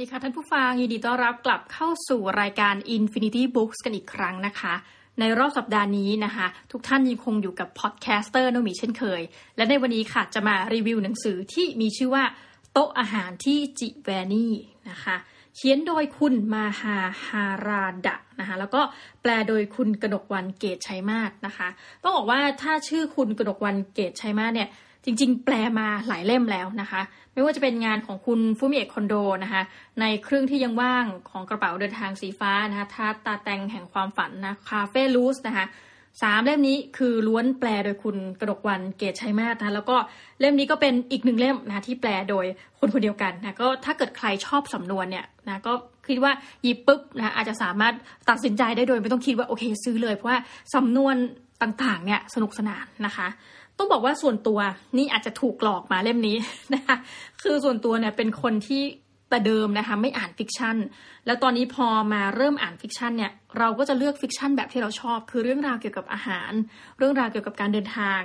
ดีค่ะท่านผู้ฟังยินดีต้อนรับกลับเข้าสู่รายการ Infinity Books กันอีกครั้งนะคะ ในรอบสัปดาห์นี้นะคะ ทุกท่านยังคงอยู่กับพอดแคสเตอร์โนมีเช่นเคย และในวันนี้ค่ะจะมารีวิวหนังสือที่มีชื่อว่า โต๊ะอาหารที่จิแวนี่นะคะ เขียนโดยคุณมาฮาฮาราดะนะคะแล้วก็แปลโดยคุณกนกวันเกตชัยมาศนะคะ ต้องบอกว่าถ้าชื่อคุณกนกวันเกตชัยมาศเนี่ย จริง ๆ แปลมาหลายเล่มแล้วนะคะ ไม่ว่าจะเป็นงานของคุณฟูมิเอะคอนโดนะคะ ในเครื่องที่ยังว่างของกระเป๋าเดินทางสีฟ้านะคะทาตาแตงแห่งความฝันนะคาเฟ่ลูสนะคะสามเล่มนี้คือล้วนแปลโดยคุณกระดกวันเกตชัยมาศนะแล้วก็เล่มนี้ก็เป็นอีกหนึ่งเล่มนะที่แปลโดยคนคนเดียวกันนะก็ถ้าเกิดใครชอบสำนวนเนี่ยนะก็คิดว่าหยิบปุ๊บนะอาจจะสามารถตัดสินใจได้โดยไม่ต้องคิดว่าโอเคซื้อเลยเพราะว่าสำนวนต่างๆเนี่ยสนุกสนานนะคะ ต้องบอกว่าส่วนตัวนี่อาจจะถูกหลอกมาเล่มนี้นะคะคือส่วนตัวเนี่ยเป็นคนที่แต่เดิมนะคะไม่อ่าน fiction แล้วตอนนี้พอมาเริ่มอ่าน fiction เนี่ยเราก็จะเลือก fiction แบบที่เราชอบ คือเรื่องราวเกี่ยวกับอาหาร เรื่องราวเกี่ยวกับการเดินทาง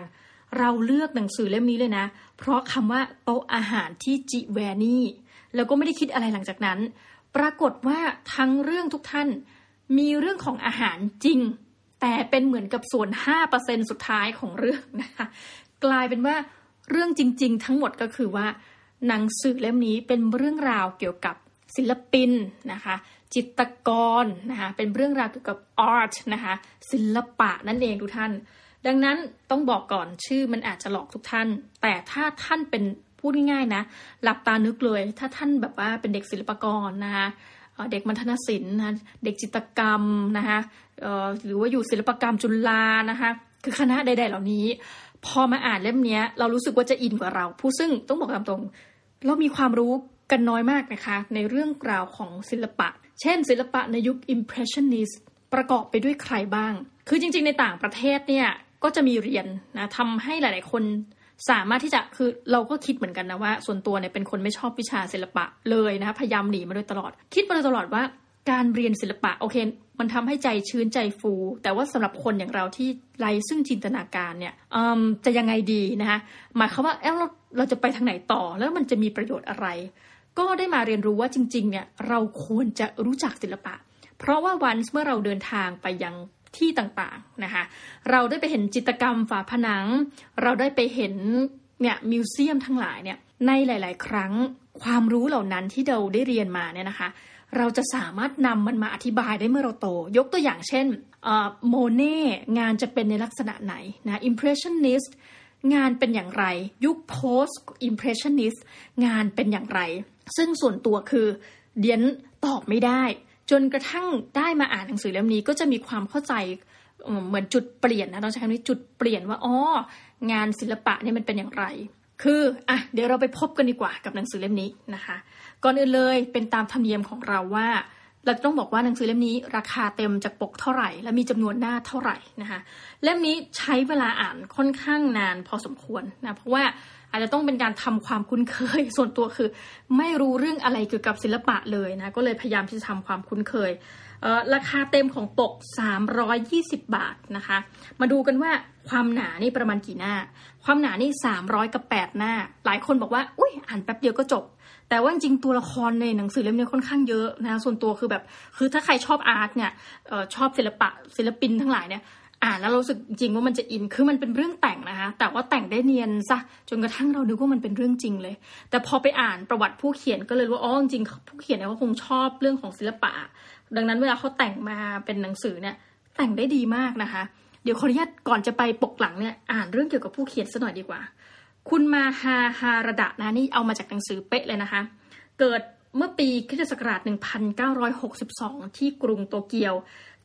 เราเลือกหนังสือเล่มนี้เลยนะ เพราะคำว่าโต๊ะอาหารที่จิแวร์นีแล้วก็ไม่ได้คิดอะไรหลังจากนั้น ปรากฏว่าทั้งเรื่องทุกท่านมีเรื่องของอาหารจริง แต่เป็นเหมือนกับส่วน 5%สุดท้ายของเรื่องนะคะกลายเป็นว่าเรื่องจริง ๆ ทั้งหมดก็คือว่า หนังสือเล่มนี้เป็นเรื่องราวเกี่ยวกับศิลปินนะคะ จิตรกรนะคะเป็นเรื่องราวเกี่ยวกับ art นะคะศิลปะนั่นเองทุกท่าน ดังนั้นต้องบอกก่อนชื่อมันอาจจะหลอกทุกท่าน แต่ถ้าท่านเป็นพูดง่ายๆนะ หลับตานึกเลย ถ้าท่านแบบว่าเป็นเด็กศิลปกรนะคะ เด็กมัธนศิลป์นะเด็กจิตกรรมนะคะหรือว่าอยู่ศิลปกรรมจุฬานะคะคือคณะใด ๆ เหล่านี้ พอมาอ่านเล่มนี้เรารู้สึกว่าจะอินกว่าเรา ผู้ซึ่งต้องบอกตามตรง เรามีความรู้กันน้อยมากนะคะ ในเรื่องราวของศิลปะ เช่น ศิลปะในยุค Impressionist ประกอบไปด้วยใครบ้าง คือจริง ๆ ในต่างประเทศเนี่ยก็จะมีเรียนนะทำให้หลาย ๆ คน สามารถที่จะคือเราก็คิดเหมือนกันนะว่า ส่วนตัวเนี่ยเป็นคนไม่ชอบวิชาศิลปะเลยนะคะพยายามหนีมาโดยตลอด คิดมาโดยตลอดว่าการเรียนศิลปะโอเค มันทำให้ใจชื้นใจฟู แต่ว่าสำหรับคนอย่างเราที่ไร้ซึ่งจินตนาการเนี่ยจะยังไงดีนะคะหมายความว่าเอเราเราจะไปทางไหนต่อแล้วมันจะมีประโยชน์อะไร ก็ได้มาเรียนรู้ว่าจริง ๆ เนี่ยเราควรจะรู้จักศิลปะ เพราะว่าวันเมื่อเราเดินทางไปยัง ที่ต่างๆนะคะ เราได้ไปเห็นจิตรกรรมฝาผนัง เราได้ไปเห็นเนี่ยมิวเซียมทั้งหลายเนี่ยในหลาย ๆ ครั้งความรู้เหล่านั้นที่เราได้เรียนมาเนี่ยนะคะ เราจะสามารถนำมันมาอธิบายได้เมื่อเราโต ยกตัวอย่างเช่นโมเน่งานจะเป็นในลักษณะไหนนะ impressionist งานเป็นอย่างไร ยุค post impressionist งานเป็นอย่างไร ซึ่งส่วนตัวคือเดียนตอบไม่ได้ จนกระทั่งได้มาอ่านหนังสือเล่มนี้ก็จะมีความเข้าใจเหมือนจุดเปลี่ยนนะต้องใช้คำนี้จุดเปลี่ยนว่าอ๋องานศิลปะเนี่ยมันเป็นอย่างไร คืออะเดี๋ยวเราไปพบกันดีกว่ากับหนังสือเล่มนี้นะคะ ก่อนอื่นเลยเป็นตามธรรมเนียมของเราว่าเราต้องบอกว่าหนังสือเล่มนี้ราคาเต็มจากปกเท่าไหร่ และมีจำนวนหน้าเท่าไหร่นะคะเล่มนี้ใช้เวลาอ่านค่อนข้างนานพอสมควรนะเพราะว่า อาจจะต้องเป็นการทำความคุ้นเคย ส่วนตัวคือ ไม่รู้เรื่องอะไรเกี่ยวกับศิลปะเลยนะ ก็เลยพยายามที่จะทำความคุ้นเคยราคาเต็มของปก 320 บาทนะคะ มาดูกันว่าความหนานี่ประมาณกี่หน้า ความหนานี่ 300 กับ 8 หน้า หลายคนบอกว่า อุ้ยอ่านแป๊บเดียวก็จบ แต่ว่าจริงตัวละครในหนังสือเล่มนี้ค่อนข้างเยอะนะ ส่วนตัวคือแบบ คือถ้าใครชอบอาร์ตเนี่ยออชอบศิลปะศิลปินทั้งหลายเนี่ย อ่านแล้วรู้สึกจริงว่ามันจะอินคือมันเป็นเรื่องแต่งนะคะ แต่ว่าแต่งได้เนียนซะจนกระทั่งเราดูว่ามันเป็นเรื่องจริงเลย แต่พอไปอ่านประวัติผู้เขียนก็เลยว่าอ๋อจริงผู้เขียนเนี่ยเขาคงชอบเรื่องของศิลปะ ดังนั้นเวลาเขาแต่งมาเป็นหนังสือเนี่ยแต่งได้ดีมากนะคะ เดี๋ยวขออนุญาตก่อนจะไปปกหลังเนี่ยอ่านเรื่องเกี่ยวกับผู้เขียนสัหน่อยดีกว่า คุณมาฮาฮาระดะนะนี่เอามาจากหนังสือเป๊ะเลยนะคะ เกิด เมื่อปีคริสตศักราช1962 ที่กรุงโตเกียว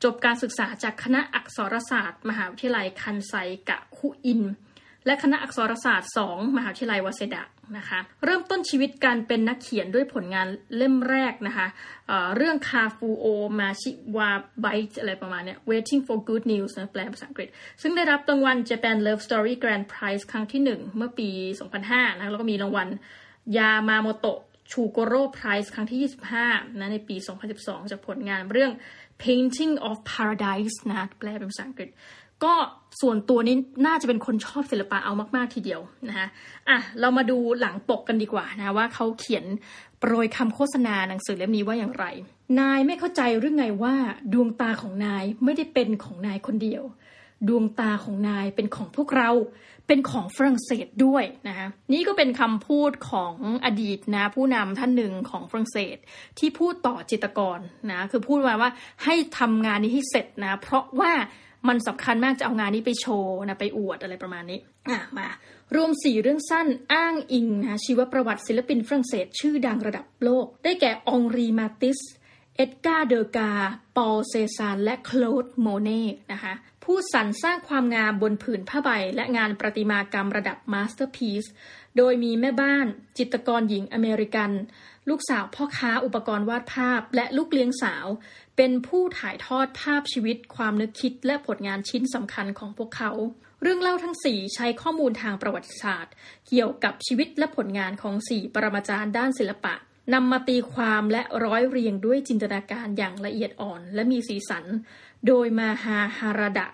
จบการศึกษาจากคณะอักษรศาสตร์ มหาวิทยาลัยคันไซกะคุอิน และคณะอักษรศาสตร์ 2 มหาวิทยาลัยวาเซดะนะคะเริ่มต้นชีวิตการเป็นนักเขียนด้วยผลงานเล่มแรกนะคะเเรื่องคาฟูโอมาชิวาไบต์อะไรประมาณเนี้ย Waiting for Good News นะแปลภาษาอังกฤษ ซึ่งได้รับรางวัล Japan Love Story Grand Prize ครั้งที่ 1 เมื่อปี 2005นะแล้วก็มีรางวัลยามาโมโตะ ชูโกโร่ไพรส์ครั้งที่ 25 นะในปี 2012 จากผลงานเรื่อง Painting of Paradise นะแปลเป็นภาษาอังกฤษ ก็ส่วนตัวนี้น่าจะเป็นคนชอบศิลปะเอามาก ๆ ทีเดียวนะคะอะ เรามาดูหลังปกกันดีกว่านะว่าเขาเขียนโปรยคำโฆษณาหนังสือเล่มนี้ว่าอย่างไร นายไม่เข้าใจหรือไงว่าดวงตาของนายไม่ได้เป็นของนายคนเดียว ดวงตาของนายเป็นของพวกเรา เป็นของฝรั่งเศสด้วยนะคะนี่ก็เป็นคำพูดของอดีตนะผู้นำท่านหนึ่งของฝรั่งเศสที่พูดต่อจิตรกรนะคือพูดมาว่าให้ทำงานนี้ให้เสร็จนะเพราะว่ามันสำคัญมากจะเอางานนี้ไปโชว์นะไปอวดอะไรประมาณนี้อะมารวมสี่เรื่องสั้นอ้างอิงนะชีวประวัติศิลปินฝรั่งเศสชื่อดังระดับโลก ได้แก่อองรีมาติส เอ็ดการ์เดอกาส์ ปอลเซซาน และโคลดโมเนต์นะคะผู้สรรสร้างความงามบนผืนผ้าใบ และงานประติมากรรมระดับ masterpiece โดยมีแม่บ้าน จิตรกรหญิงอเมริกัน ลูกสาวพ่อค้าอุปกรณ์วาดภาพ และลูกเลี้ยงสาว เป็นผู้ถ่ายทอดภาพชีวิต ความนึกคิด และผลงานชิ้นสำคัญของพวกเขา เรื่องเล่าทั้งสี่ใช้ข้อมูลทางประวัติศาสตร์ เกี่ยวกับชีวิตและผลงานของสี่ปรมาจารย์ด้านศิลปะ นำมาตีความและร้อยเรียงด้วยจินตนาการอย่างละเอียดอ่อนและมีสีสัน โดยมาฮาฮาราดะ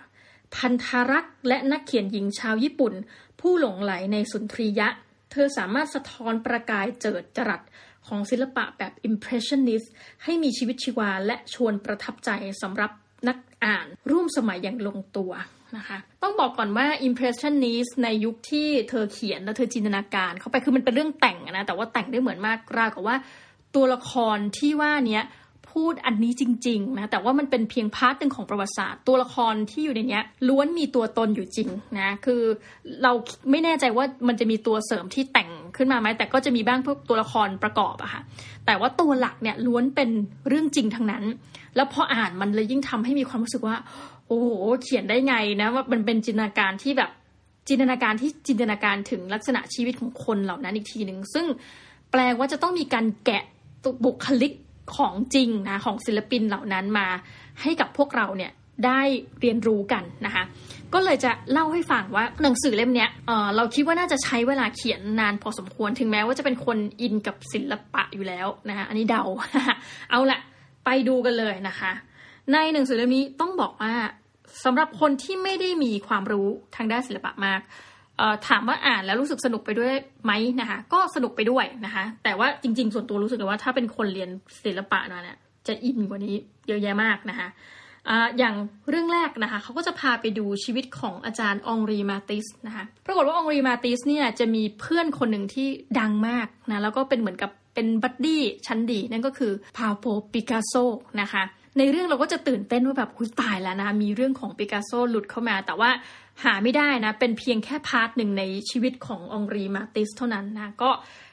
พันธารักษ์และนักเขียนหญิงชาวญี่ปุ่น ผู้หลงไหลในสุนทรียะ เธอสามารถสะท้อนประกายเจิดจรัสของศิลปะแบบ Impressionist ให้มีชีวิตชีวาและชวนประทับใจสำหรับนัก อ่านร่วมสมัยอย่างลงตัวนะคะต้องบอกก่อนว่า Impressionist ในยุคที่เธอเขียนแล้วเธอจินตนาการ เข้าไปคือมันเป็นเรื่องแต่งนะแต่ว่าแต่งได้เหมือนมากราวกับว่า ตัวละครที่ว่านี้ พูดอันนี้จริงๆนะแต่ว่ามันเป็นเพียง part หนึ่งของประวัติศาสตร์ ตัวละครที่อยู่ในนี้ล้วนมีตัวตนอยู่จริงนะคือเราไม่แน่ใจว่ามันจะมีตัวเสริมที่แต่งขึ้นมาไหมแต่ก็จะมีบ้างพวกตัวละครประกอบอะค่ะแต่ว่าตัวหลักเนี่ยล้วนเป็นเรื่องจริงทั้งนั้น แล้วพออ่านมันเลยยิ่งทำให้มีความรู้สึกว่า โอ้โหเขียนได้ไงนะว่ามันเป็นจินตนาการที่แบบจินตนาการที่จินตนาการถึงลักษณะชีวิตของคนเหล่านั้นอีกทีหนึ่งซึ่งแปลว่าจะต้องมีการแกะบุคลิก ของจริงนะของศิลปินเหล่านั้นมาให้กับพวกเราเนี่ยได้เรียนรู้กันนะคะ ก็เลยจะเล่าให้ฟังว่าหนังสือเล่มนี้เเราคิดว่าน่าจะใช้เวลาเขียนนานพอสมควรถึงแม้ว่าจะเป็นคนอินกับศิลปะอยู่แล้วนะคะอันนี้เดา เอาละไปดูกันเลยนะคะ ในหนังสือเล่มนี้ต้องบอกว่าสำหรับคนที่ไม่ได้มีความรู้ทางด้านศิลปะมาก ถามว่าอ่านแล้วรู้สึกสนุกไปด้วยไหมนะคะ ก็สนุกไปด้วยนะคะ แต่ว่าจริง ๆ ส่วนตัวรู้สึกเลยว่าถ้าเป็นคนเรียนศิลปะนะเนี่ยจะอินกว่านี้เยอะแยะมากนะคะอย่างเรื่องแรกนะคะเขาก็จะพาไปดูชีวิตของอาจารย์องรีมาติสนะคะปรากฏว่าองรีมาติสเนี่ยจะมีเพื่อนคนหนึ่งที่ดังมากนะแล้วก็เป็นเหมือนกับเป็นบัดดี้ชั้นดี นั่นก็คือปาโบลปิกัสโซนะคะ ในเรื่องเราก็จะตื่นเต้นว่าแบบอุ๊ยตายแล้วนะมีเรื่องของปิกัสโซหลุดเข้ามา แต่ว่าหาไม่ได้นะ เป็นเพียงแค่ part หนึ่งในชีวิตขององรีมาติสเท่านั้นนะก็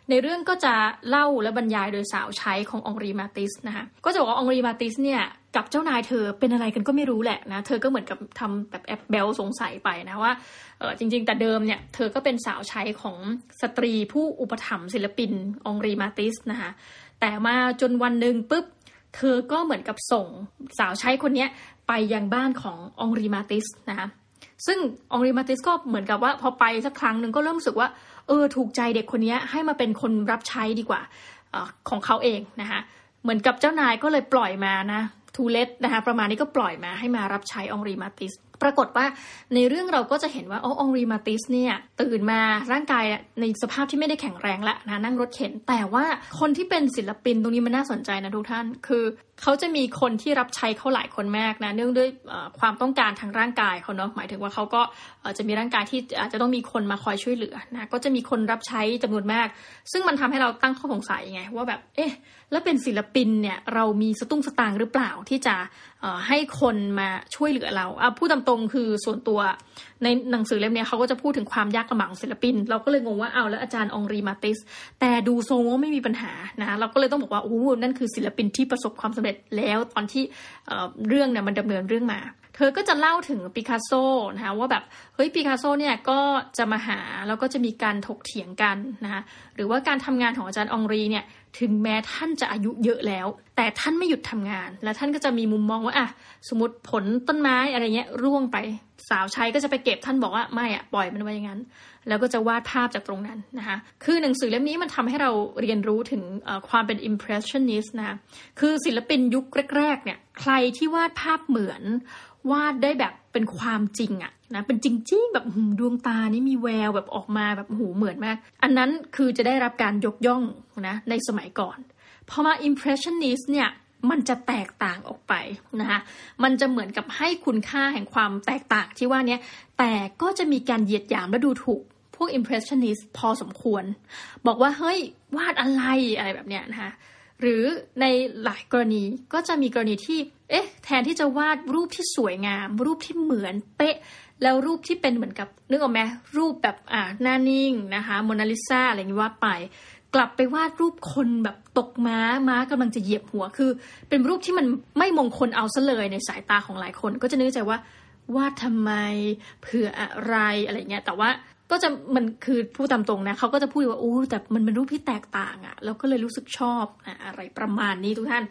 ในเรื่องก็จะเล่าและบรรยายโดยสาวใช้ขององรีมาติสนะคะก็จะบอกว่าองรีมาติสเนี่ยกับเจ้านายเธอเป็นอะไรกันก็ไม่รู้แหละนะ เธอก็เหมือนกับทำแบบแอบเบลสงสัยไปนะว่าเออจริง ๆ แต่เดิมเนี่ย เธอก็เป็นสาวใช้ของสตรีผู้อุปถัมภ์ศิลปินองรีมาติสนะคะแต่มาจนวันหนึ่งปุ๊บ เธอก็เหมือนกับส่งสาวใช้คนนี้ไปยังบ้านขององรีมาติสนะคะซึ่งองรีมาติสก็เหมือนกับว่าพอไปสักครั้งหนึ่งก็เริ่มรู้สึกว่า เออถูกใจเด็กคนนี้ให้มาเป็นคนรับใช้ดีกว่าอของเขาเองนะคะเหมือนกับเจ้านายก็เลยปล่อยมานะ to let นะคะประมาณนี้ก็ปล่อยมาให้มารับใช้องรีมาติส ปรากฏว่าในเรื่องเราก็จะเห็นว่าอ๋องรีมาติสเนี่ยตื่นมาร่างกายในสภาพที่ไม่ได้แข็งแรงละนะนั่งรถเข็น แต่ว่าคนที่เป็นศิลปินตรงนี้มันน่าสนใจนะทุกท่าน คือเขาจะมีคนที่รับใช้เขาหลายคนมากนะเนื่องด้วยความต้องการทางร่างกายเขาเนาะหมายถึงว่าเขาก็จะมีร่างกายที่อาจจะต้องมีคนมาคอยช่วยเหลือนะก็จะมีคนรับใช้จำนวนมาก ซึ่งมันทำให้เราตั้งข้อสงสัยไงว่าแบบเอ๊ะแล้วเป็นศิลปินเนี่ยเรามีสตุ้งสตางค์หรือเปล่าที่จะ ให้คนมาช่วยเหลือเราพูดตามตรงคือส่วนตัวในหนังสือเล่มนี้เขาก็จะพูดถึงความยากลำบากของศิลปิน เราก็เลยงงว่าเอาแล้วอาจารย์องรีมาติส แต่ดูทรงว่าไม่มีปัญหานะ เราก็เลยต้องบอกว่าโอ้นั่นคือศิลปินที่ประสบความสำเร็จแล้วตอนที่เรื่องเนี่ยมันดำเนินเรื่องมา เธอก็จะเล่าถึงปิกัสโซนะคะว่าแบบเฮ้ยปิกัสโซเนี่ยก็จะมาหาแล้วก็จะมีการถกเถียงกันนะคะหรือว่าการทำงานของอาจารย์องรีเนี่ยถึงแม้ท่านจะอายุเยอะแล้ว แต่ท่านไม่หยุดทำงาน และท่านก็จะมีมุมมองว่าอะสมมติผลต้นไม้อะไรเงี้ยร่วงไปสาวใช้ก็จะไปเก็บท่านบอกว่าไม่อะปล่อยมันไว้อย่างนั้น แล้วก็จะวาดภาพจากตรงนั้นนะคะคือหนังสือเล่มนี้มันทำให้เราเรียนรู้ถึงความเป็น impressionist นะคือศิลปินยุคแรกๆเนี่ยใครที่วาดภาพเหมือน วาดได้แบบเป็นความจริงอะนะเป็นจริง ๆ แบบดวงตานี่มีแววแบบออกมาแบบหูเหมือนมาก อันนั้นคือจะได้รับการยกย่องนะในสมัยก่อนพอมา impressionist เนี่ยมันจะแตกต่างออกไปนะคะมันจะเหมือนกับให้คุณค่าแห่งความแตกต่างที่ว่านี้แต่ก็จะมีการเหยียดหยามและดูถูกพวก impressionist พอสมควร บอกว่าเฮ้ยวาดอะไรอะไรแบบเนี้ยนะคะหรือในหลายกรณีก็จะมีกรณีที่ เอ๊ะ แทนที่จะวาดรูปที่สวยงาม รูปที่เหมือนเป๊ะ แล้วรูปที่เป็นเหมือนกับนึกออกไหมรูปแบบอ่าหน้านิ่งนะคะโมนาลิซาอะไรอย่างนี้วาดไป กลับไปวาดรูปคนแบบตกม้าม้ากำลังจะเหยียบหัวคือ เป็นรูปที่มันไม่มงคลเอาซะเลยในสายตาของหลายคน ก็จะนึกใจว่าวาดทำไมเผื่ออะไรอะไรเงี้ยแต่ว่าก็จะมันคือพูดตามตรงนะเขาก็จะพูดว่าอู้แต่มันเป็นรูปที่แตกต่างอะ่ะแล้วก็เลยรู้สึกชอบอะอะไรประมาณนี้ทุกท่าน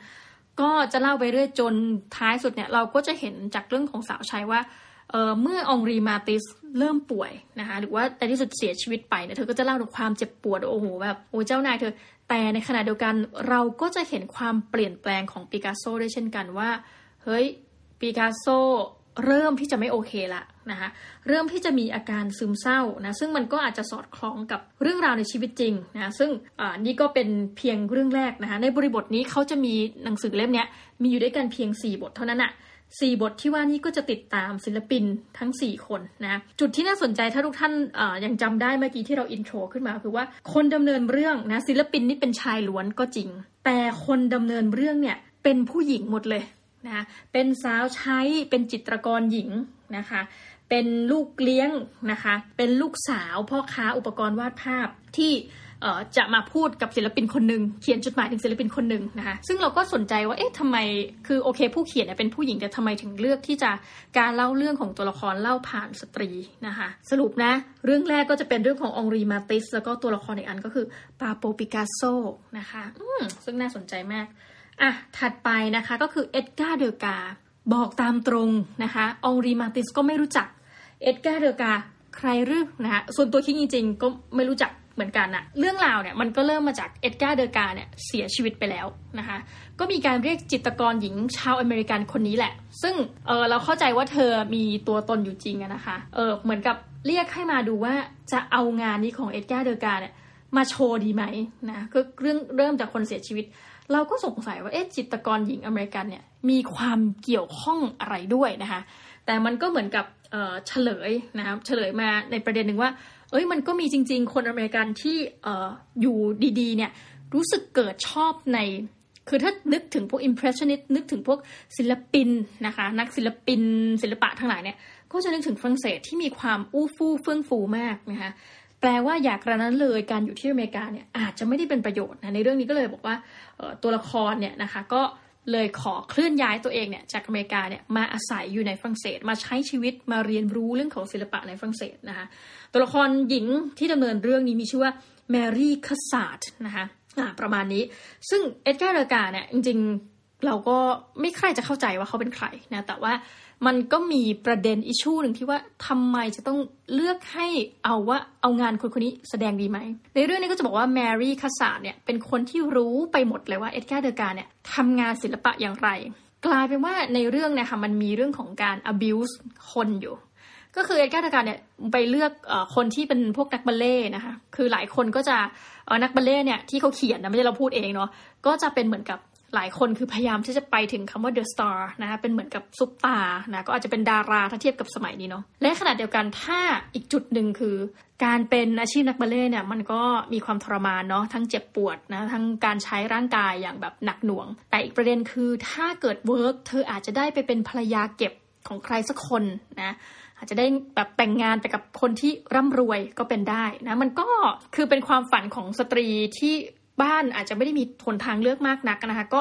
ก็จะเล่าไปเรื่อยจนท้ายสุดเนี่ยเราก็จะเห็นจากเรื่องของสาวใช้ว่าเเมื่อองรีมาติสเริ่มป่วยนะคะหรือว่าในที่สุดเสียชีวิตไปเนี่ยเธอก็จะเล่าถึงความเจ็บปวดโอ้โหแบบโอ้เจ้านายเธอ แต่ในขณะเดียวกันเราก็จะเห็นความเปลี่ยนแปลงของปิกัสโซด้วยเช่นกันว่า เฮ้ยปิกัสโซเริ่มที่จะไม่โอเคละ นะคะเริ่มที่จะมีอาการซึมเศร้านะซึ่งมันก็อาจจะสอดคล้องกับเรื่องราวในชีวิตจริงนะซึ่งนี่ก็เป็นเพียงเรื่องแรกนะคะในบริบทนี้เขาจะมีหนังสือเล่มนี้มีอยู่ด้วยกันเพียง 4 บทเท่านั้นอะสี่บทที่ว่านี้ก็จะติดตามศิลปินทั้ง 4 คนนะจุดที่น่าสนใจถ้าทุกท่านยังจำได้เมื่อกี้ที่เราอินโทรขึ้นมาคือว่าคนดำเนินเรื่องนะศิลปินนี่เป็นชายล้วนก็จริง แต่คนดำเนินเรื่องเนี่ยเป็นผู้หญิงหมดเลย นะเป็นสาวใช้เป็นจิตรกรหญิงนะคะเป็นลูกเลี้ยงนะคะเป็นลูกสาวพ่อค้าอุปกรณ์วาดภาพที่จะมาพูดกับศิลปินคนหนึ่งเขียนจดหมายถึงศิลปินคนหนึ่งนะคะซึ่งเราก็สนใจว่าเอ๊ะทำไมคือโอเค ผู้เขียนเป็นผู้หญิงแต่ทำไมถึงเลือกที่จะการเล่าเรื่องของตัวละครเล่าผ่านสตรีนะคะสรุปนะ เรื่องแรกก็จะเป็นเรื่องขององรีมาติสแล้วก็ตัวละครอีกอันก็คือปาโบลปิกัสโซนะคะซึ่งน่าสนใจมาก อะถัดไปนะคะก็คือเอ็ดการ์เดอกาบอกตามตรงนะคะองรีมาติสก็ไม่รู้จักเอ็ดการ์เดอกาใครรือนะคะส่วนตัวคิดจริงๆก็ไม่รู้จักเหมือนกันอะเรื่องราวเนี่ยมันก็เริ่มมาจากเอ็ดการ์เดอกาเนี่ยเสียชีวิตไปแล้วนะคะก็มีการเรียกจิตกรหญิงชาวอเมริกันคนนี้แหละ ซึ่งเออเราเข้าใจว่าเธอมีตัวตนอยู่จริงนะคะเออเหมือนกับเรียกให้มาดูว่าจะเอางานนี้ของเอ็ดการ์เดอกาเนี่ยมาโชว์ดีไหมนะก็เรื่องเริ่มจากคนเสียชีวิต เราก็สงสัยว่าเอ๊ะจิตกรหญิงอเมริกันเนี่ยมีความเกี่ยวข้องอะไรด้วยนะคะ แต่มันก็เหมือนกับเฉลยนะครับเฉลยมาในประเด็นหนึ่งว่า เอ้ยมันก็มีจริง ๆ คนอเมริกันที่ออยู่ดีๆ เนี่ยรู้สึกเกิดชอบใน คือถ้านึกถึงพวก impressionist นึกถึงพวกศิลปินนะคะ นักศิลปินศิลปะทั้งหลายเนี่ย ก็จะนึกถึงฝรั่งเศสที่มีความอู้ฟู่เฟื่องฟูมากนะคะ แปลว่าอยากกระนั้นเลยการอยู่ที่อเมริกาเนี่ยอาจจะไม่ได้เป็นประโยชน์นะในเรื่องนี้ก็เลยบอกว่าตัวละครเนี่ยนะคะก็เลยขอเคลื่อนย้ายตัวเองเนี่ยจากอเมริกาเนี่ยมาอาศัยอยู่ในฝรั่งเศส มาใช้ชีวิตมาเรียนรู้เรื่องของศิลปะในฝรั่งเศสนะคะตัวละครหญิงที่ดำเนินเรื่องนี้มีชื่อว่าแมรี่คัสซาร์ดนะคะประมาณนี้ซึ่งเอ็ดการ์เดอกาเนี่ยจริงๆ เราก็ไม่ใครจะเข้าใจว่าเขาเป็นใครนะแต่ว่ามันก็มีประเด็น issue หนึ่งที่ว่าทำไมจะต้องเลือกให้เอาว่าเอางานคนคนนี้แสดงดีไหม ในเรื่องนี้ก็จะบอกว่าแมรี่คาสซาร์ดเนี่ยเป็นคนที่รู้ไปหมดเลยว่าเอ็ดการ์เดอร์การเนี่ยทำงานศิลปะอย่างไร กลายเป็นว่าในเรื่องเนี่ยค่ะมันมีเรื่องของการ abuse คนอยู่ ก็คือเอ็ดการ์เดอร์การเนี่ยไปเลือกอคนที่เป็นพวกนักบัลเลต์นะคะคือหลายคนก็จะนักบัลเลต์เนี่ยที่เขาเขียนนะไม่ใช่เราพูดเองเนาะก็จะเป็นเหมือนกับ หลายคนคือพยายามที่จะไปถึงคำว่า The Star นะคะเป็นเหมือนกับซุปตาร์นะก็อาจจะเป็นดาราถ้าเทียบกับสมัยนี้เนาะและขณะเดียวกันถ้าอีกจุดหนึ่งคือ การเป็นอาชีพนักบัลเลต์เนี่ยมันก็มีความทรมานเนาะทั้งเจ็บปวดนะทั้งการใช้ร่างกายอย่างแบบหนักหน่วง แต่อีกประเด็นคือถ้าเกิด work เธออาจจะได้ไปเป็นภรรยาเก็บของใครสักคนนะอาจจะได้แบบแต่งงานไปกับคนที่ร่ำรวยก็เป็นได้นะ มันก็คือเป็นความฝันของสตรีที่ บ้านอาจจะไม่ได้มีหนทางเลือกมากนักนะคะก็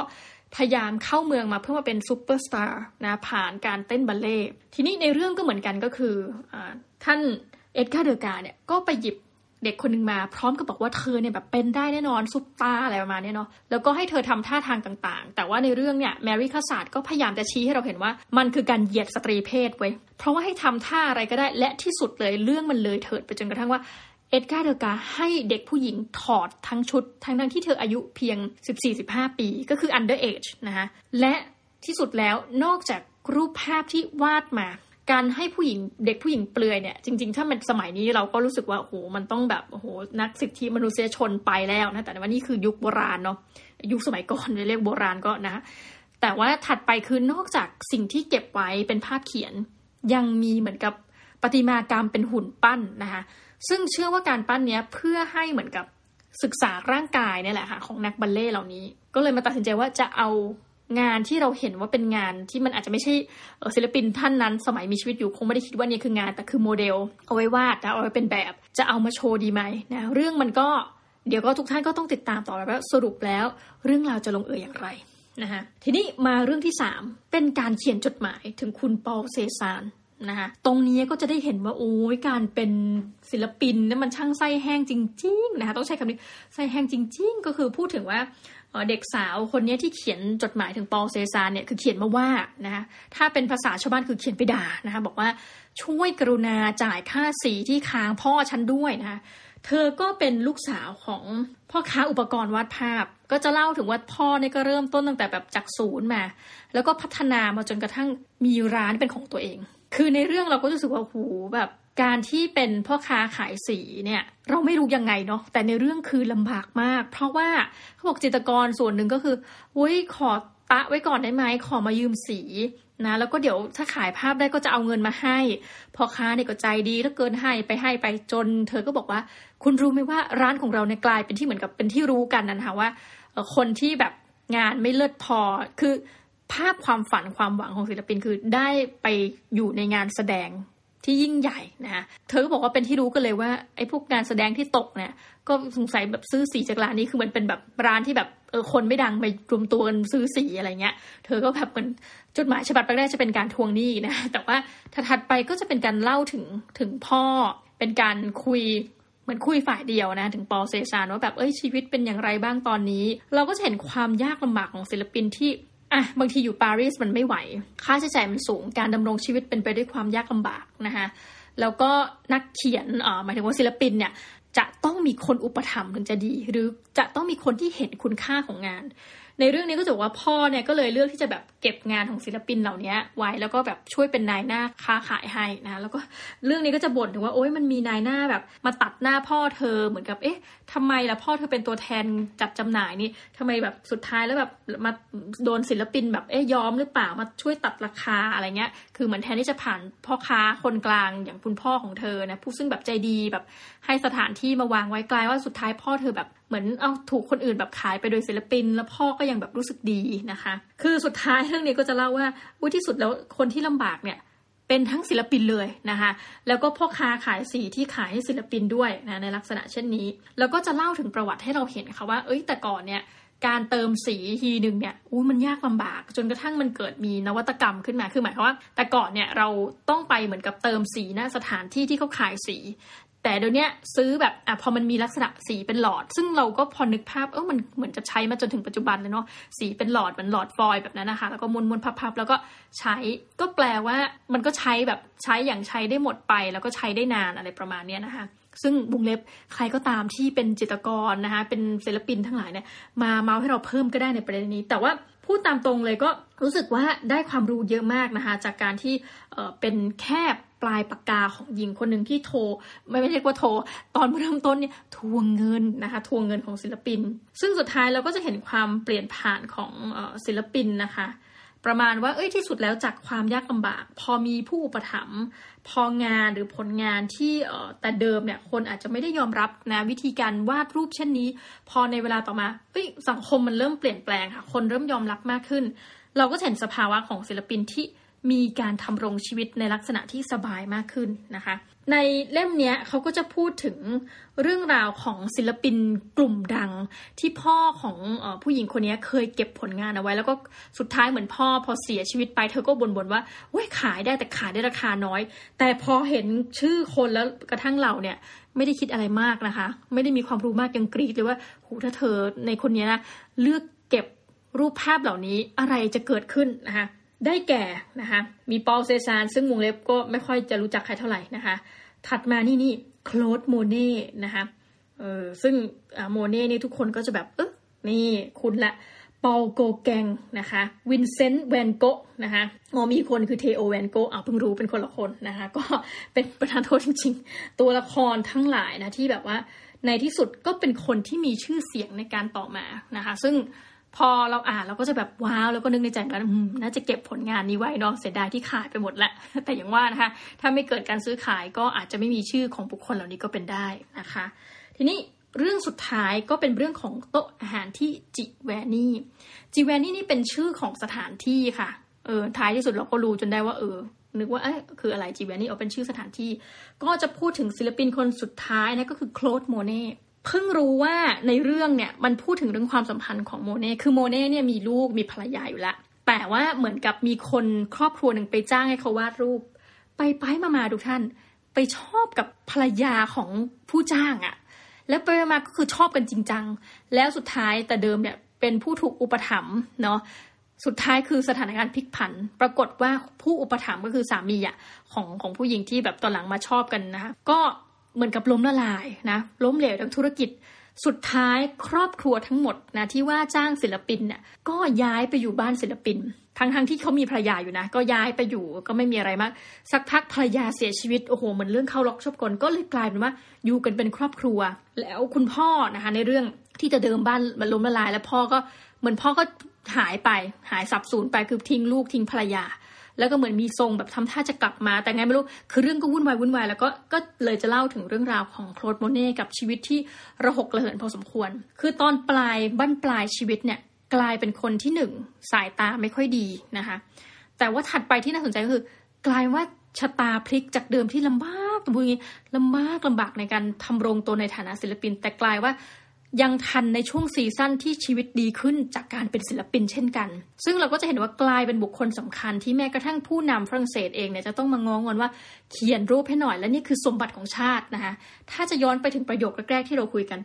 พยายามเข้าเมืองมาเพื่อมาเป็นซูเปอร์สตาร์นะผ่านการเต้นบัลเลต์ทีนี้ในเรื่องก็เหมือนกันก็คืออท่านเอ็ดการ์เดอร์กาเนี่ยก็ไปหยิบเด็กคนหนึ่งมาพร้อมกับบอกว่าเธอเนี่ยแบบเป็นได้แน่นอนซุปตาร์อะไรประมาณนี้เนาะแล้วก็ให้เธอทำท่าทางต่างๆ แต่ว่าในเรื่องเนี่ยแมรี่คาสาดก็พยายามจะชี้ให้เราเห็นว่ามันคือการเหยียดสตรีเพศไว้เพราะว่าให้ทำท่าอะไรก็ได้และที่สุดเลยเรื่องมันเลยเถิดไปจนกระทั่งว่า เอ็ดการ์เดกาให้เด็กผู้หญิงถอดทั้งชุด ทั้งทั้งที่เธออายุเพียง 14-15 ปี ก็คือ under age นะคะและที่สุดแล้วนอกจากรูปภาพที่วาดมา การให้ผู้หญิงเด็กผู้หญิงเปลือยเนี่ย จริง ๆ ถ้ามันสมัยนี้เราก็รู้สึกว่าโอ้โหมันต้องแบบโอ้โหนักสิทธิมนุษยชนไปแล้วนะแต่ว่านี่คือยุคโบราณเนาะยุคสมัยก่อนเรียกโบราณก็นะแต่ว่าถัดไปคือนอกจากสิ่งที่เก็บไว้เป็นภาพเขียน ยังมีเหมือนกับ ประติมากรรมเป็นหุ่นปั้นนะคะซึ่งเชื่อว่าการปั้นเนี้ยเพื่อให้เหมือนกับศึกษาร่างกายเนี่ยแหละค่ะของนักบัลเล่เหล่านี้ ก็เลยมาตัดสินใจว่าจะเอางานที่เราเห็นว่าเป็นงานที่มันอาจจะไม่ใช่ศิลปินท่านนั้น สมัยมีชีวิตอยู่คงไม่ได้คิดว่านี่คืองานแต่คือโมเดล เอาไว้วาดนะเอาไว้เป็นแบบจะเอามาโชว์ดีไหมนะเรื่องมันก็เดี๋ยวก็ทุกท่านก็ต้องติดตามต่อไปว่าสรุปแล้ว เรื่องราวจะลงเอยอย่างไรนะคะทีนี้มาเรื่องที่ 3 เป็นการเขียนจดหมายถึงคุณปอลเซซาน นะคะตรงนี้ก็จะได้เห็นว่าโอ้ยการเป็นศิลปินนี่มันช่างไส้แห้งจริง ๆ นะคะต้องใช้คำนี้ไส้แห้งจริง ๆ ก็คือพูดถึงว่าเด็กสาวคนนี้ที่เขียนจดหมายถึงปอลเซซานเนี่ยคือเขียนมาว่านะคะถ้าเป็นภาษาชาวบ้านคือเขียนไปด่านะคะบอกว่าช่วยกรุณาจ่ายค่าสีที่ค้างพ่อฉันด้วยนะคะเธอก็เป็นลูกสาวของพ่อค้าอุปกรณ์วาดภาพ ก็จะเล่าถึงว่าพ่อเนี่ยก็เริ่มต้นตั้งแต่แบบจากศูนย์มา แล้วก็พัฒนามาจนกระทั่งมีร้านเป็นของตัวเอง คือในเรื่องเราก็รู้สึกว่าโหแบบการที่เป็นพ่อค้าขายสีเนี่ย เราไม่รู้ยังไงเนาะแต่ในเรื่องคือลำบากมาก เพราะว่าเขาบอกจิตกรส่วนหนึ่งก็คือเว้ยขอตะไว้ก่อนได้ไหมขอมายืมสีนะแล้วก็เดี๋ยวถ้าขายภาพได้ก็จะเอาเงินมาให้พ่อค้าเนี่ยก็ใจดีแล้วเกินให้ไปให้ไปจน เธอก็บอกว่า คุณรู้ไหมว่าร้านของเราเนี่ยกลายเป็นที่เหมือนกับเป็นที่รู้กันนะคะว่าคนที่แบบงานไม่เลิศพอคือ ภาพความฝันความหวังของศิลปินคือได้ไปอยู่ในงานแสดงที่ยิ่งใหญ่นะคะเธอก็บอกว่าเป็นที่รู้กันเลยว่าไอ้พวกงานแสดงที่ตกเนี่ย ก็สงสัยแบบซื้อสีจากร้านนี้คือมันเป็นแบบร้านที่แบบเออคนไม่ดังไปรวมตัวกันซื้อสีอะไรเงี้ย เธอก็แบบเหมือนจดหมายฉบับแรกจะเป็นการทวงหนี้นะ แต่ว่าถัดไปก็จะเป็นการเล่าถึงถึงพ่อ เป็นการคุยเหมือนคุยฝ่ายเดียวนะ ถึงปอเซชานว่าแบบเอ้ยชีวิตเป็นอย่างไรบ้างตอนนี้ เราก็จะเห็นความยากลำบากของศิลปินที่ อะบางทีอยู่ปารีสมันไม่ไหว ค่าใช้จ่ายมันสูง การดำรงชีวิตเป็นไปด้วยความยากลำบากนะคะแล้วก็นักเขียนอ่าหมายถึงว่าศิลปินเนี่ยจะต้องมีคนอุปถัมภ์ถึงจะดี หรือจะต้องมีคนที่เห็นคุณค่าของงาน ในเรื่องนี้ก็จะว่าพ่อเนี่ยก็เลยเลือกที่จะแบบเก็บงานของศิลปินเหล่านี้ไว้แล้วก็แบบช่วยเป็นนายหน้าค้าขายให้นะแล้วก็เรื่องนี้ก็จะบ่นถึงว่าโอ๊ยมันมีนายหน้าแบบมาตัดหน้าพ่อเธอเหมือนกับเอ๊ะทำไมล่ะพ่อเธอเป็นตัวแทนจัดจำหน่ายนี่ทำไมแบบสุดท้ายแล้วแบบมาโดนศิลปินแบบเอ๊ะยอมหรือเปล่ามาช่วยตัดราคาอะไรเงี้ย คือเหมือนแทนที่จะผ่านพ่อค้าคนกลางอย่างคุณพ่อของเธอนะผู้ซึ่งแบบใจดีแบบให้สถานที่มาวางไว้กลายว่าสุดท้ายพ่อเธอแบบ เหมือนเอาถูกคนอื่นแบบขายไปโดยศิลปิน แล้วพ่อก็ยังแบบรู้สึกดีนะคะ คือสุดท้ายเรื่องนี้ก็จะเล่าว่าอุ้ยที่สุดแล้วคนที่ลำบากเนี่ยเป็นทั้งศิลปินเลยนะคะแล้วก็พ่อค้าขายสีที่ขายให้ศิลปินด้วยนะในลักษณะเช่นนี้ แล้วก็จะเล่าถึงประวัติให้เราเห็นค่ะว่า เอ้ยแต่ก่อนเนี่ยการเติมสีทีหนึ่งเนี่ยอู้มันยากลำบาก จนกระทั่งมันเกิดมีนวัตกรรมขึ้นมาคือหมายความว่า แต่ก่อนเนี่ยเราต้องไปเหมือนกับเติมสีหน้าสถานที่ที่เขาขายสี แต่เดี๋ยวนี้ซื้อแบบอะพอมันมีลักษณะสีเป็นหลอด ซึ่งเราก็พอนึกภาพเออมันเหมือนจะใช้มาจนถึงปัจจุบันเลยเนาะสีเป็นหลอดเหมือนหลอดฟอยแบบนั้นนะคะ แล้วก็มวนมวนพับๆแล้วก็ใช้ก็แปลว่ามันก็ใช้แบบใช้อย่างใช้ได้หมดไป แล้วก็ใช้ได้นานอะไรประมาณนี้นะคะซึ่งบุงเล็บใครก็ตามที่เป็นจิตรกรนะคะเป็นศิลปินทั้งหลายเนี่ยมาเมาให้เราเพิ่มก็ได้ในประเด็นนี้ แต่ว่า พูดตามตรงเลยก็รู้สึกว่าได้ความรู้เยอะมากนะคะจากการที่เป็นแคบปลายปากกาของหญิงคนหนึ่งที่โทร ไม่ไม่ใช่ว่าโทร ตอนเริ่มต้นเนี่ยทวงเงินนะคะทวงเงินของศิลปิน ซึ่งสุดท้ายเราก็จะเห็นความเปลี่ยนผ่านของศิลปินนะคะ ประมาณว่าเอ้ยที่สุดแล้วจากความยากลำบาก พอมีผู้อุปถัมภ์พองานหรือผลงานที่เอ่อแต่เดิมเนี่ยคนอาจจะไม่ได้ยอมรับนะวิธีการวาดรูปเช่นนี้ พอในเวลาต่อมาเอ้ยสังคมมันเริ่มเปลี่ยนแปลงค่ะ คนเริ่มยอมรับมากขึ้น เราก็เห็นสภาวะของศิลปินที่ มีการทำรงชีวิตในลักษณะที่สบายมากขึ้นนะคะ ในเล่มนี้เขาก็จะพูดถึงเรื่องราวของศิลปินกลุ่มดังที่พ่อของอผู้หญิงคนนี้เคยเก็บผลงานเอาไว้ แล้วก็สุดท้ายเหมือนพ่อพอเสียชีวิตไปเธอก็บ่นๆว่าเว้ยขายได้แต่ขายได้ราคาน้อย แต่พอเห็นชื่อคนแล้วกระทั่งเราเนี่ยไม่ได้คิดอะไรมากนะคะ ไม่ได้มีความรู้มากยังกรี๊ดเลยว่าโหถ้าเธอในคนนี้นะเลือกเก็บรูปภาพเหล่านี้อะไรจะเกิดขึ้นนะคะ ได้แก่นะคะมีปอลเซซานซึ่งวงเล็บก็ไม่ค่อยจะรู้จักใครเท่าไหร่นะคะถัดมานี่นี่โคลดโมเน่นะคะเออซึ่งโมเน่นี่ทุกคนก็จะแบบเออนี่คุณละปอลโกแกงนะคะวินเซนต์แวนโกนะคะงอมีคนคือเทโอแวนโกอะเพิ่งรู้เป็นคนละคนนะคะก็เป็นประธานโทษจริง ๆ ตัวละครทั้งหลายนะที่แบบว่าในที่สุดก็เป็นคนที่มีชื่อเสียงในการต่อมานะคะ ซึ่ง พอเราอ่านเราก็จะแบบว้าวแล้วก็นึกในใจว่าน่าจะเก็บผลงานนี้ไว้เนาะเสียดายที่ขายไปหมดแล้วแต่อย่างว่านะคะ ถ้าไม่เกิดการซื้อขายก็อาจจะไม่มีชื่อของบุคคลเหล่านี้ก็เป็นได้นะคะ ทีนี้เรื่องสุดท้ายก็เป็นเรื่องของโต๊ะอาหารที่จิแวนี่จิแวนี่นี่เป็นชื่อของสถานที่ค่ะเออท้ายที่สุดเราก็รู้จนได้ว่าเออนึกว่าเอ้คืออะไรจิแวนี่เอาเป็นชื่อสถานที่ ก็จะพูดถึงศิลปินคนสุดท้ายนะก็คือโคลดโมเน่ เพิ่งรู้ว่าในเรื่องเนี่ยมันพูดถึงเรื่องความสัมพันธ์ของโมเน่คือโมเน่เนี่ยมีลูกมีภรรยาอยู่แล้วแต่ว่าเหมือนกับมีคนครอบครัวหนึ่งไปจ้างให้เขาวาดรูป ไปไปมามาดูท่าน ไปชอบกับภรรยาของผู้จ้างอะ่ะ แล้วไปมาก็คือชอบกันจริงจังแล้วสุดท้ายแต่เดิมเนี่ยเป็นผู้ถูกอุปถัมภ์เนาะสุดท้ายคือสถานการณ์พลิกผัน ปรากฏว่าผู้อุปถัมภ์ก็คือสามีอะของของผู้หญิงที่แบบตอนหลังมาชอบกันนะคะก็ เหมือนกับล้มละลายนะล้มเหลวทางธุรกิจ สุดท้ายครอบครัวทั้งหมดนะที่ว่าจ้างศิลปินเนี่ยก็ย้ายไปอยู่บ้านศิลปิน ทั้งทั้งที่เขามีภรรยาอยู่นะ ก็ย้ายไปอยู่ก็ไม่มีอะไรมาก สักพักภรรยาเสียชีวิตโอ้โหเหมือนเรื่องเข้าล็อกชอบกลก็เลยกลายเป็นว่าอยู่กันเป็นครอบครัว แล้วคุณพ่อนะคะในเรื่องที่จะเดิมบ้านมันล้มละลาย แล้วพ่อก็เหมือนพ่อก็หายไปหายสับสูญไปคือทิ้งลูกทิ้งภรรยา แล้วก็เหมือนมีทรงแบบทำท่าจะกลับมา แต่ไงไม่รู้ คือเรื่องก็วุ่นวายวุ่นวายแล้วก็ก็เลยจะเล่าถึงเรื่องราวของโคลดโมเน่กับชีวิตที่ระหกระเหินพอสมควร คือตอนปลายบั้นปลายชีวิตเนี่ยกลายเป็นคนที่หนึ่งสายตาไม่ค่อยดีนะคะแต่ว่าถัดไปที่น่าสนใจก็คือ กลายว่าชะตาพลิกจากเดิมที่ลำบากตบุญลำบากลำบากในการทำรงตัวในฐานะศิลปิน แต่กลายว่า ยังทันในช่วงซีซั่นที่ชีวิตดีขึ้นจากการเป็นศิลปินเช่นกัน ซึ่งเราก็จะเห็นว่ากลายเป็นบุคคลสำคัญที่แม้กระทั่งผู้นำฝรั่งเศสเองเนี่ยจะต้องมางองอนว่าเขียนรูปให้หน่อยและนี่คือสมบัติของชาตินะคะถ้าจะย้อนไปถึงประโยคแรกๆที่เราคุยกัน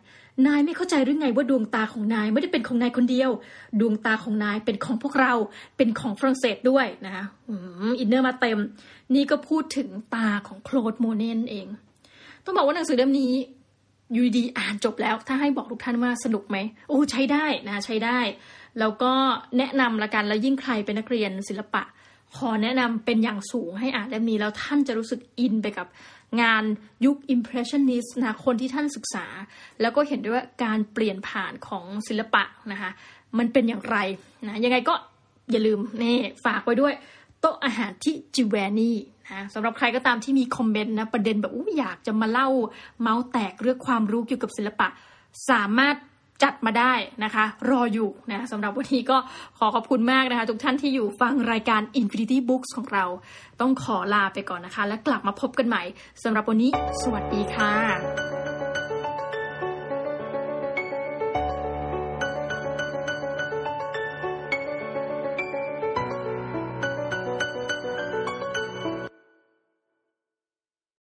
นายไม่เข้าใจหรือไงว่าดวงตาของนายไม่ได้เป็นของนายคนเดียว ดวงตาของนายเป็นของพวกเราเป็นของฝรั่งเศสด้วยนะคะ inner มาเต็ม นี่ก็พูดถึงตาของโคลดโมเน่นั่นเอง ต้องบอกว่าหนังสือเล่มนี้ ยูดีอ่านจบแล้วถ้าให้บอกทุกท่านว่าสนุกไหมโอ้ใช้ได้นะใช้ได้ แล้วก็แนะนำละกันแล้วยิ่งใครเป็นนักเรียนศิลปะ ขอแนะนำเป็นอย่างสูงให้อ่านเล่มนี้แล้วท่านจะรู้สึกอินไปกับงานยุค impressionist นะคนที่ท่านศึกษา แล้วก็เห็นด้วยว่าการเปลี่ยนผ่านของศิลปะนะคะมันเป็นอย่างไรนะยังไงก็อย่าลืมนี่ฝากไว้ด้วย โต๊ะอาหารที่จิวแวนี่นะสำหรับใครก็ตามที่มีคอมเมนต์นะประเด็นแบบอยากจะมาเล่าเมาส์แตกเรื่องความรู้เกี่ยวกับศิลปะ สามารถจัดมาได้นะคะ รออยู่นะสำหรับวันนี้ก็ขอขอบคุณมากนะคะ ทุกท่านที่อยู่ฟังรายการ Infinity Books ของเรา ต้องขอลาไปก่อนนะคะ และกลับมาพบกันใหม่สำหรับวันนี้ สวัสดีค่ะ